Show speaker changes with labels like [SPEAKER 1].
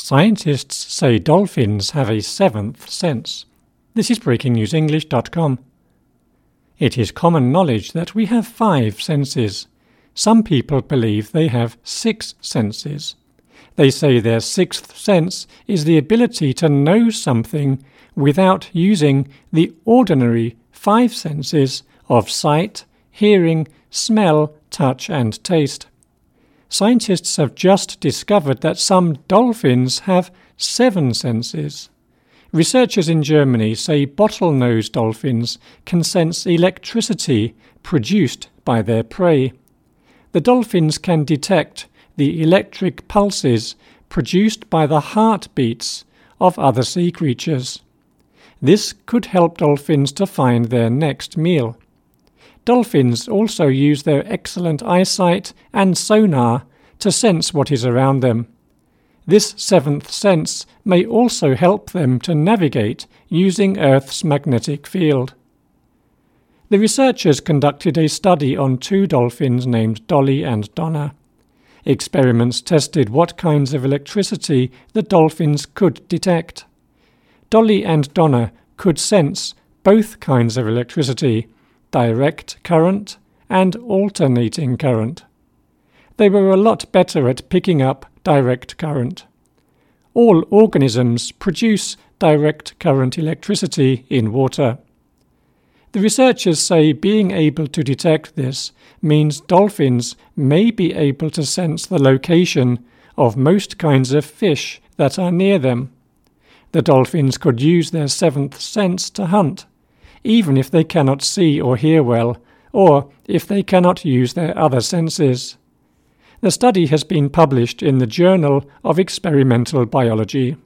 [SPEAKER 1] Scientists say dolphins have a seventh sense. This is breakingnewsenglish.com. It is common knowledge that we have five senses. Some people believe they have six senses. They say their sixth sense is the ability to know something without using the ordinary five senses of sight, hearing, smell, touch, and taste. Scientists have just discovered that some dolphins have seven senses. Researchers in Germany say bottlenose dolphins can sense electricity produced by their prey. The dolphins can detect the electric pulses produced by the heartbeats of other sea creatures. This could help dolphins to find their next meal. Dolphins also use their excellent eyesight and sonar to sense what is around them. This seventh sense may also help them to navigate using Earth's magnetic field. The researchers conducted a study on two dolphins named Dolly and Donna. Experiments tested what kinds of electricity the dolphins could detect. Dolly and Donna could sense both kinds of electricity direct current, and alternating current. They were a lot better at picking up direct current. All organisms produce direct current electricity in water. The researchers say being able to detect this means dolphins may be able to sense the location of most kinds of fish that are near them. The dolphins could use their seventh sense to hunt even if they cannot see or hear well, or if they cannot use their other senses. The study has been published in the Journal of Experimental Biology.